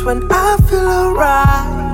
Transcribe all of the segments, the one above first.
When I feel alright.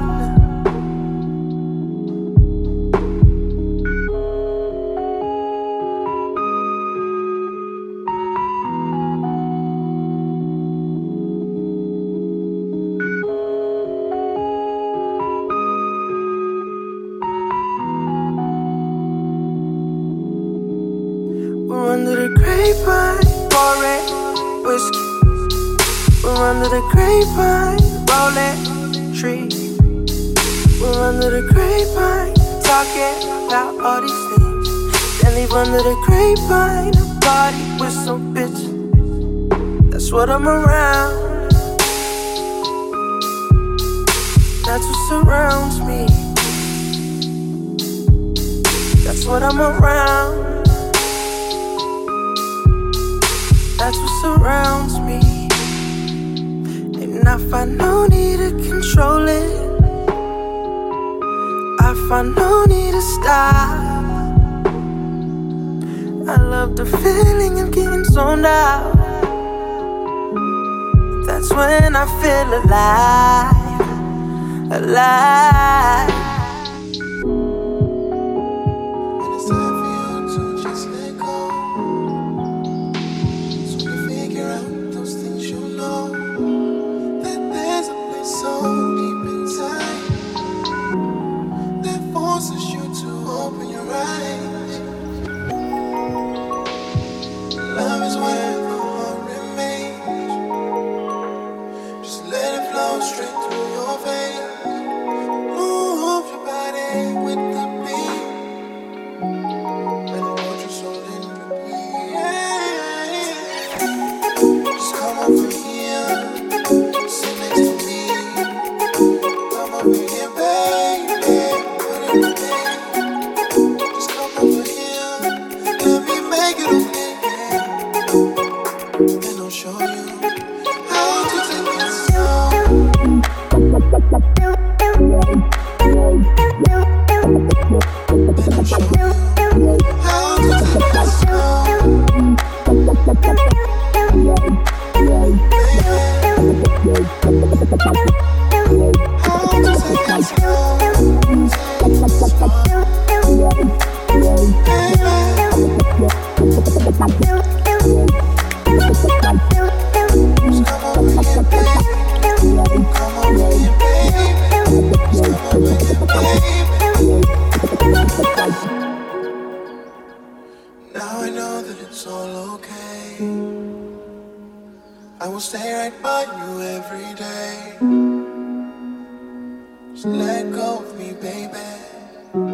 Let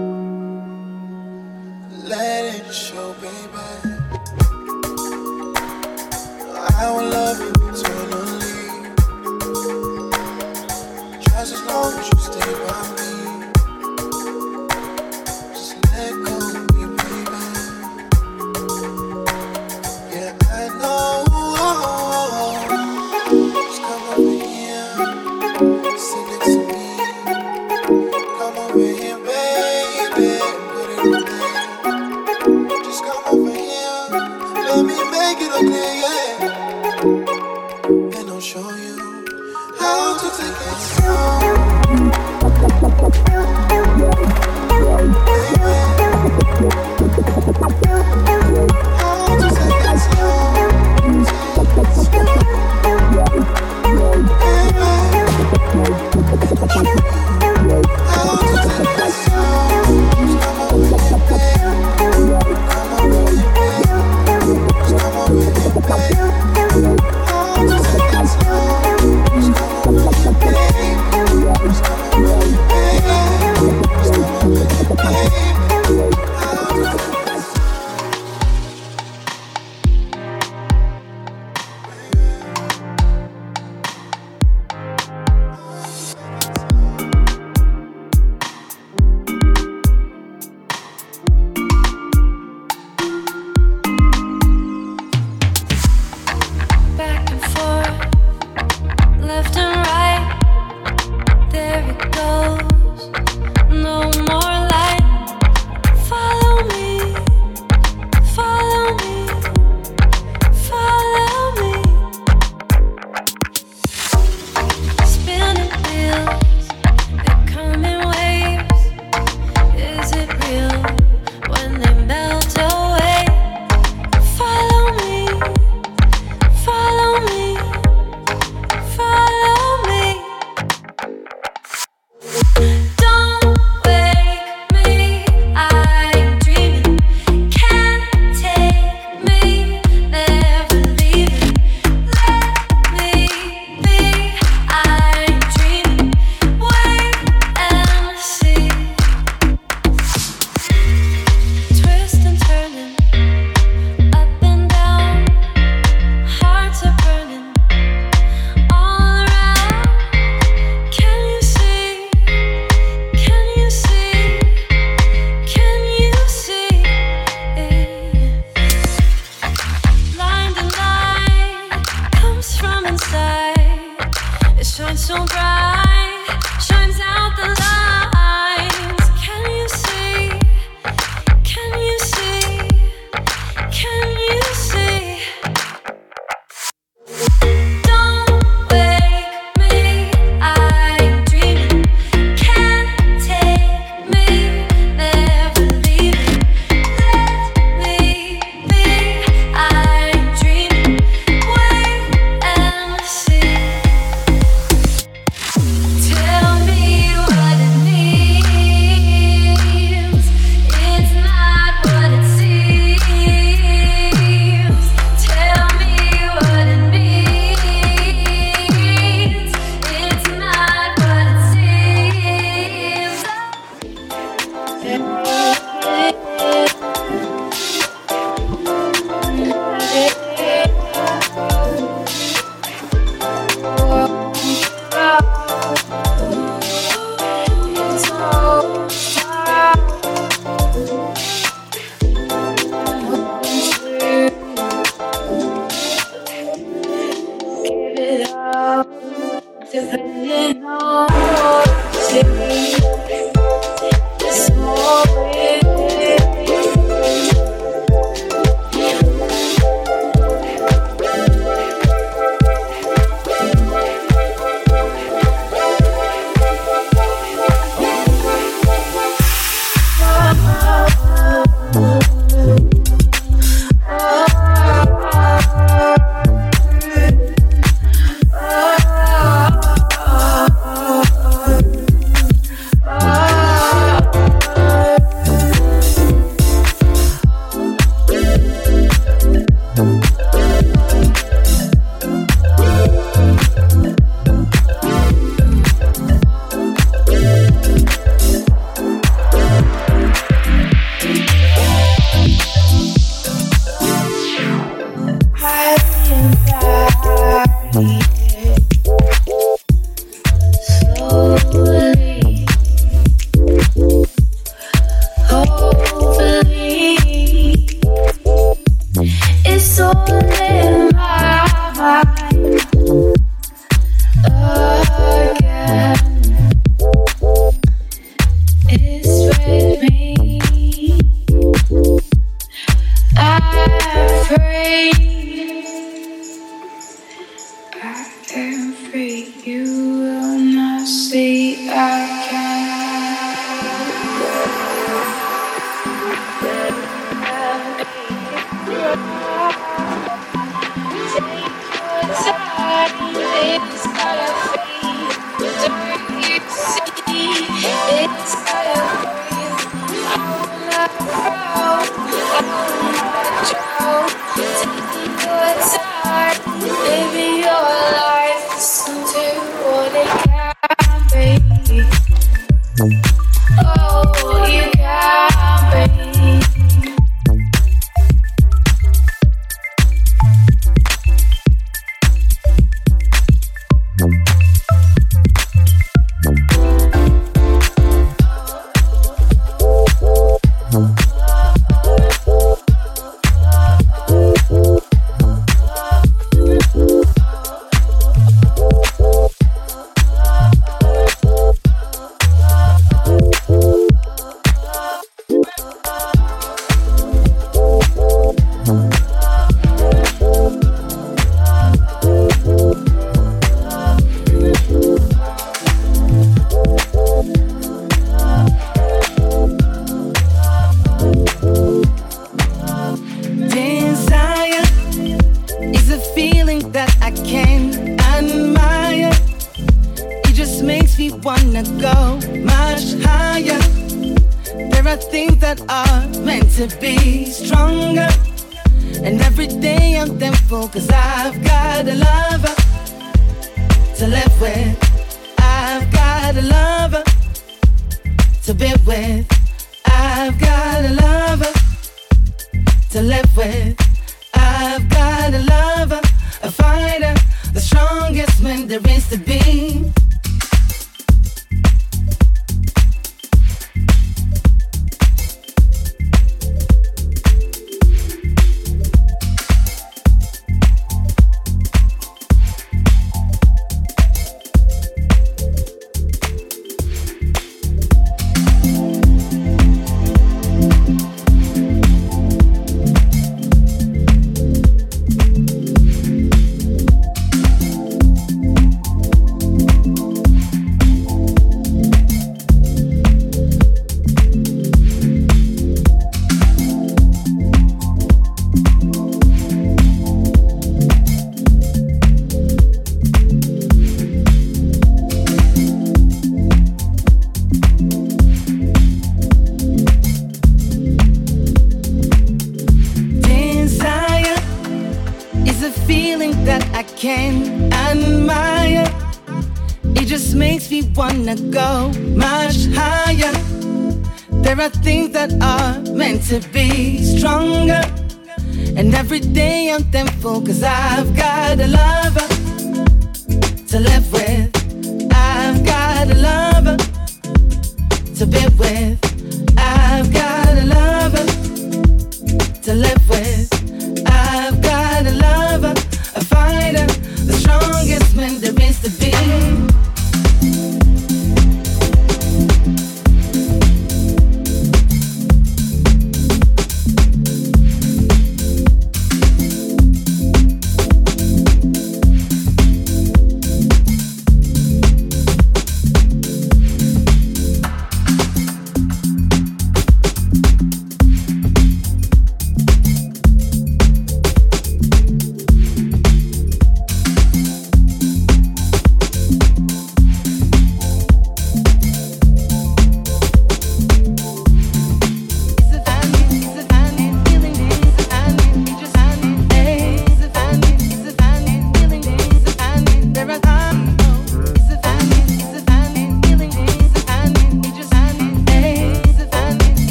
it show, baby. I will love you.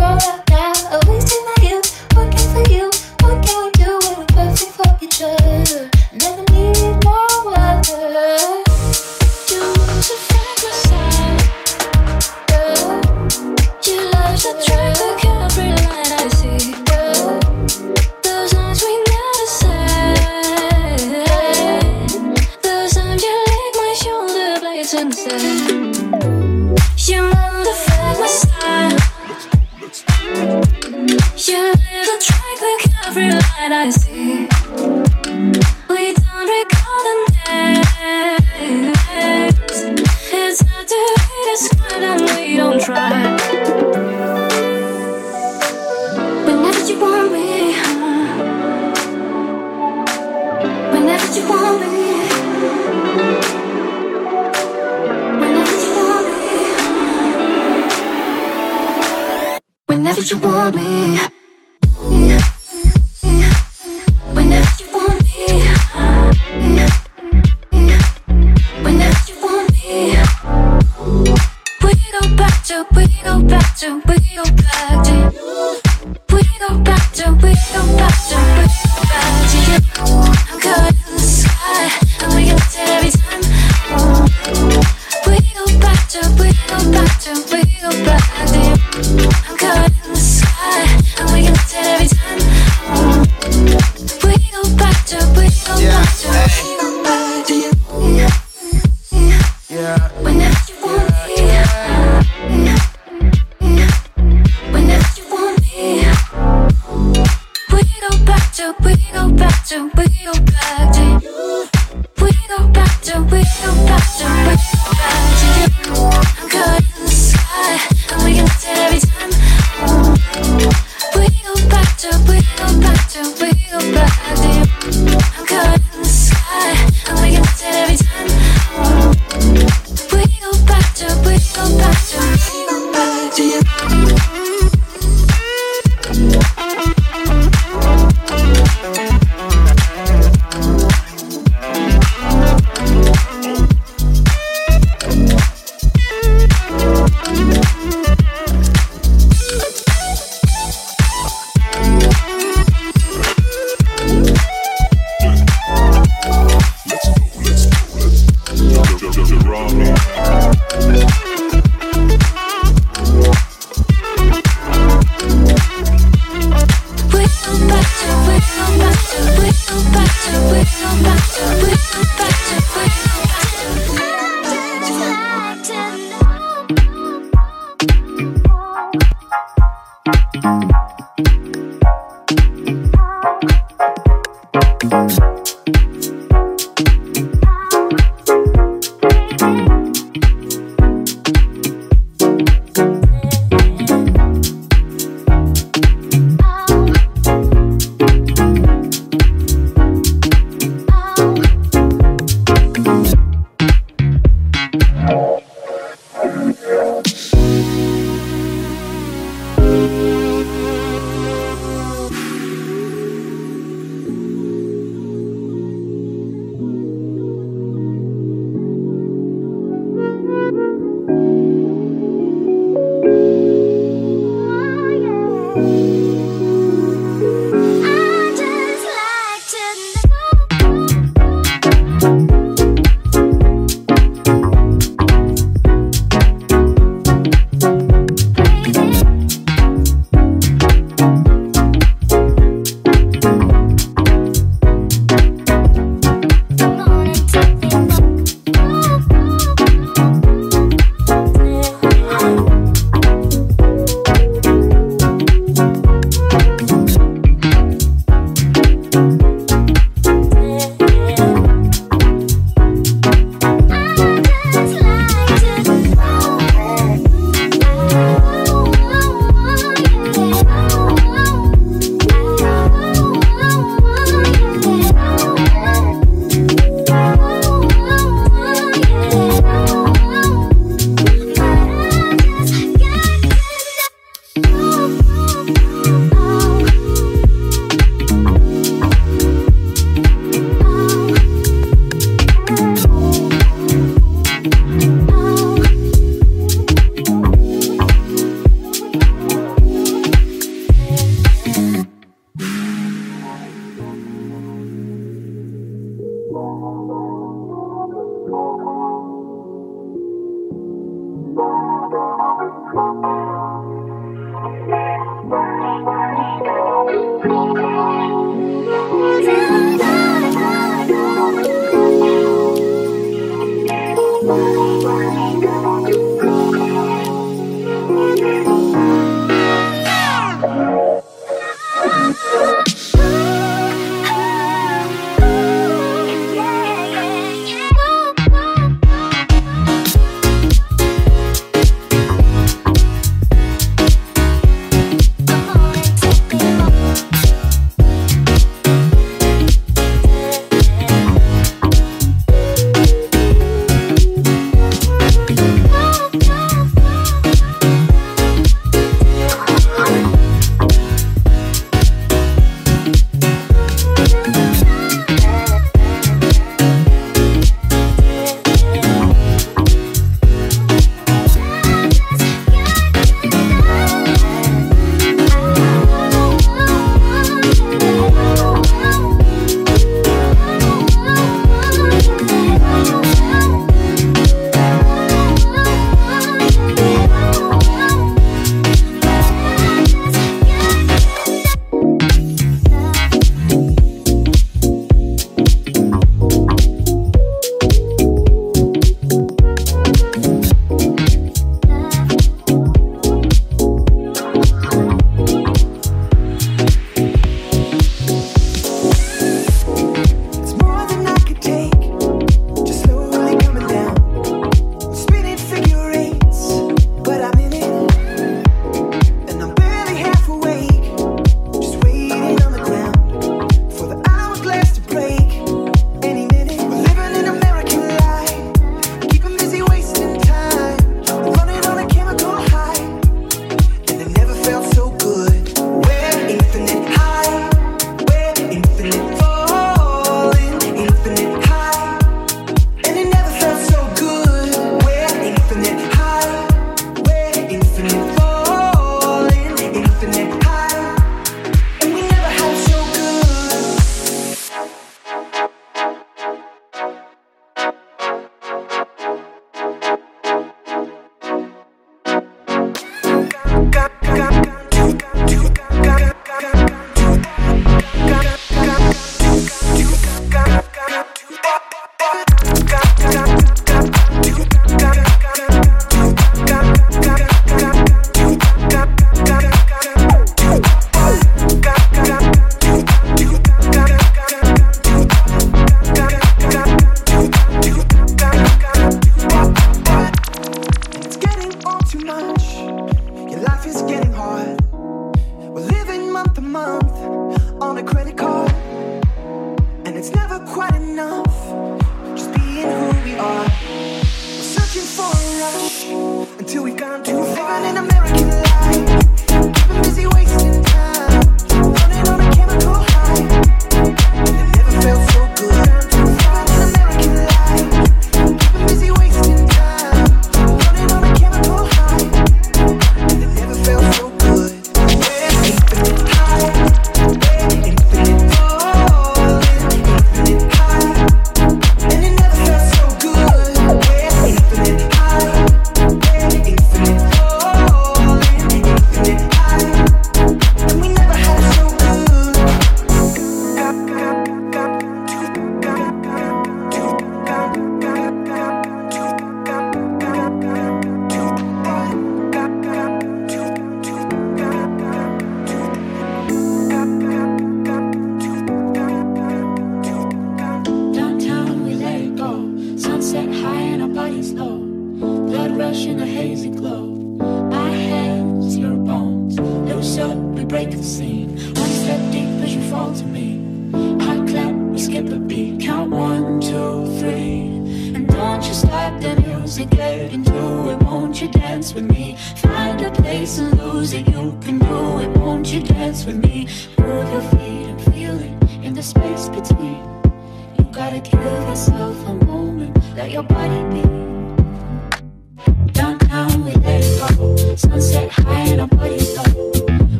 go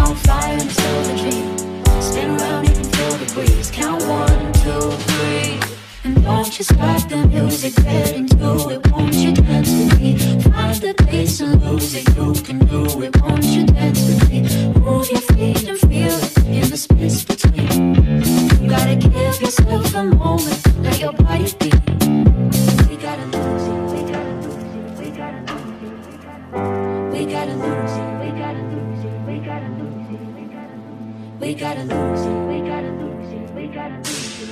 on fire and still the dream. Spin around, you can feel the breeze. Count one, two, three. And don't you start the music, get into it, won't you dance with me? Find the place and lose it, you can do it, won't you dance with me? Move your feet and feel it in the space between. You gotta give yourself a moment, let your body be. We gotta lose it, we gotta lose it, we gotta lose it. We gotta lose it. We gotta lose it. We gotta lose it. We gotta lose it.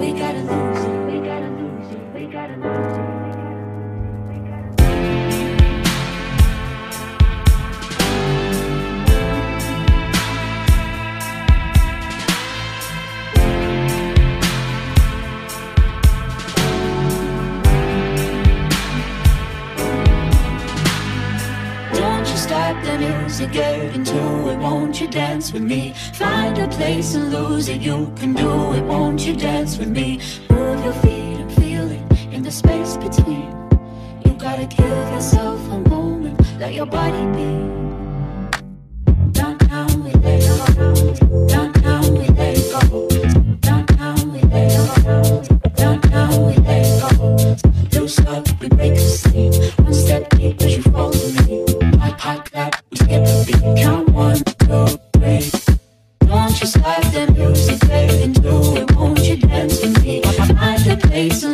We gotta lose it. time is it getting into it? Won't you dance with me? Find a place and lose it, you can do it. Won't you dance with me? Move your feet and feel it in the space between. You gotta give yourself a moment, let your body be. Just like the music fade into it, won't you dance with me? Find the place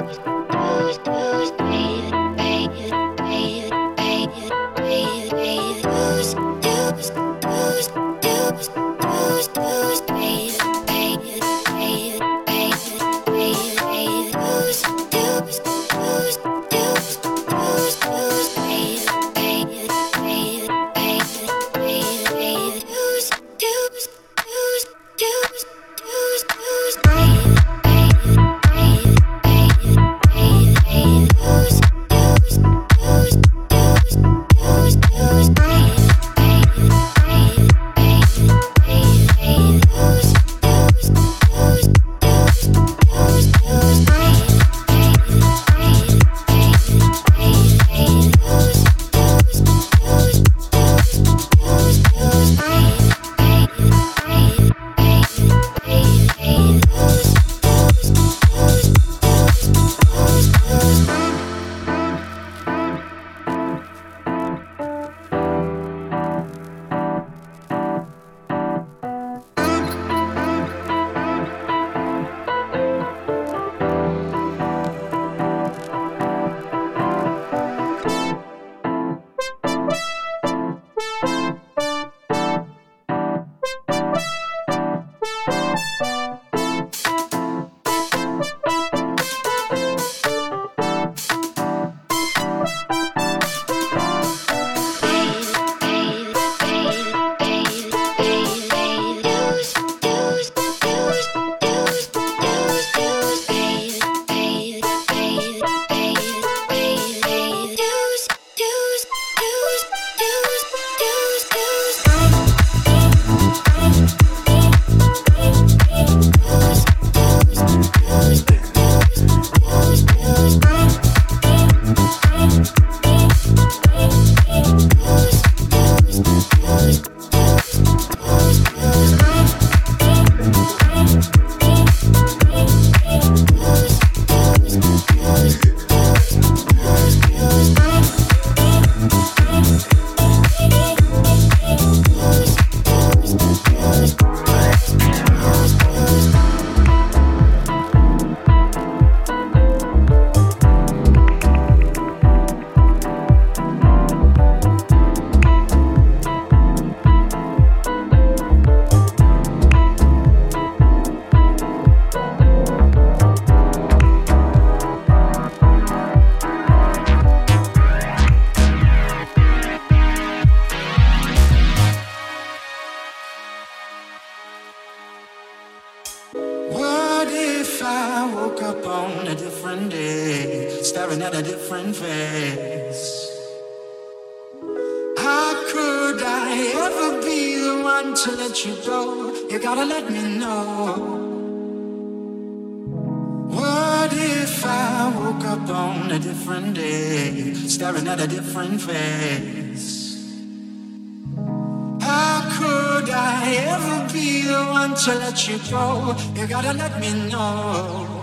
boost, boost, boost. One to let you go? You gotta let me know. What if I woke up on a different day, staring at a different face? How could I ever be the one to let you go? You gotta let me know.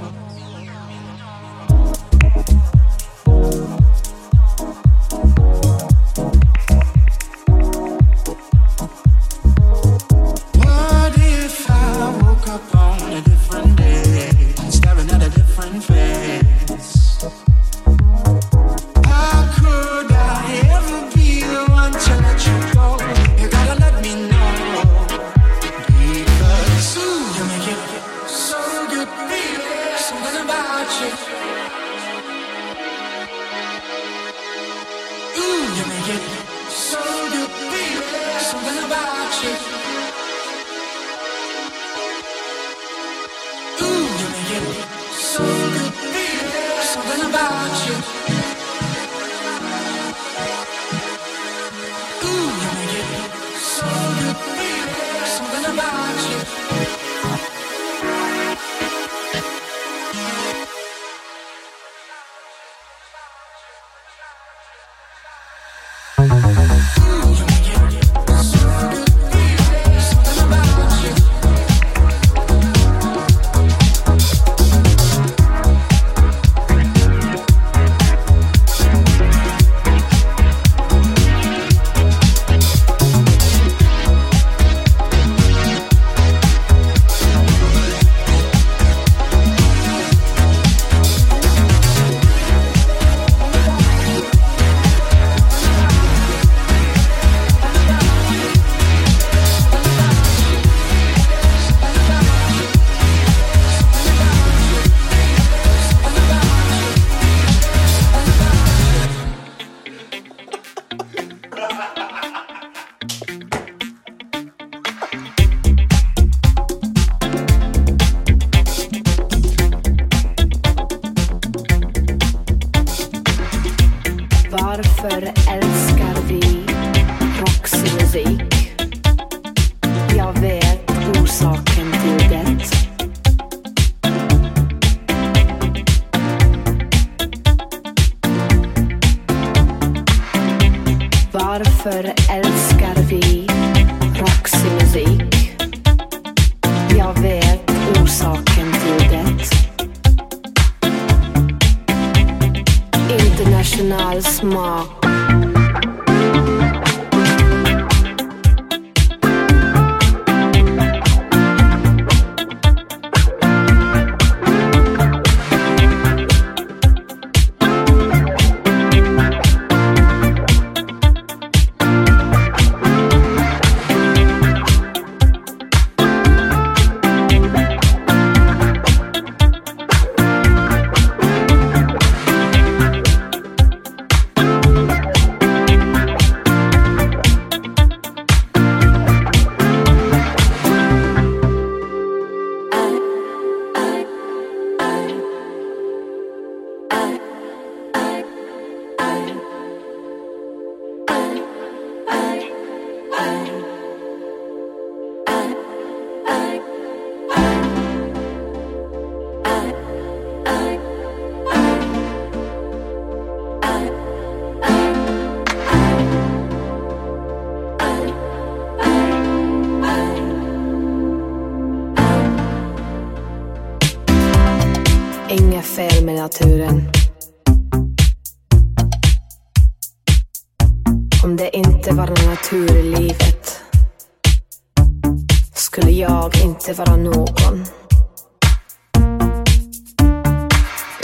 sig vara någon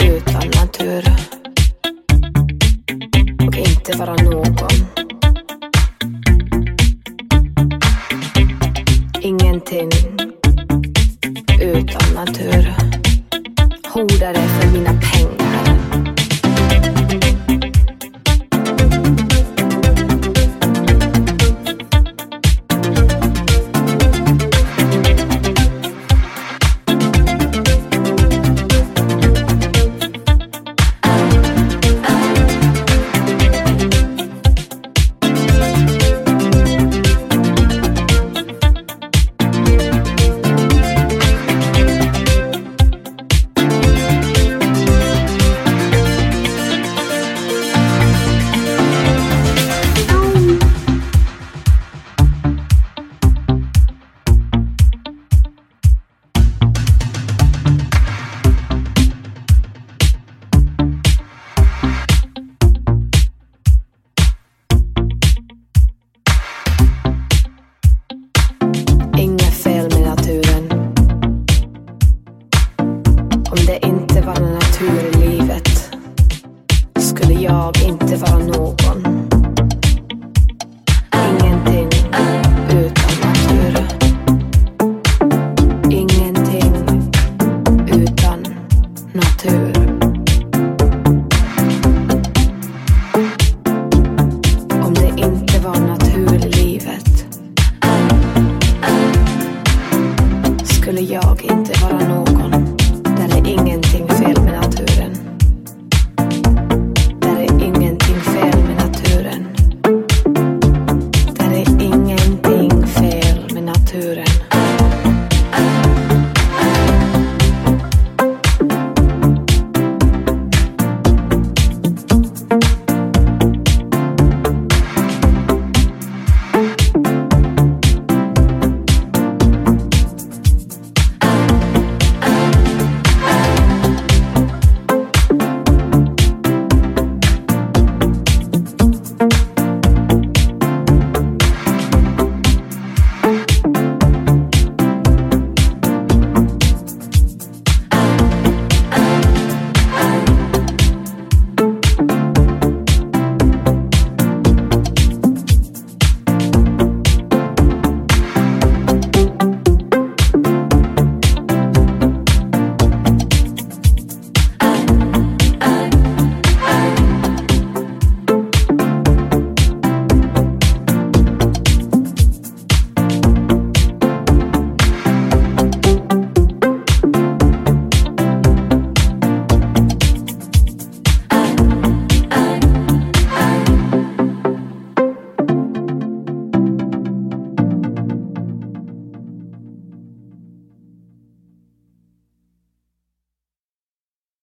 utan natur. Och inte vara någon. Ingenting utan natur.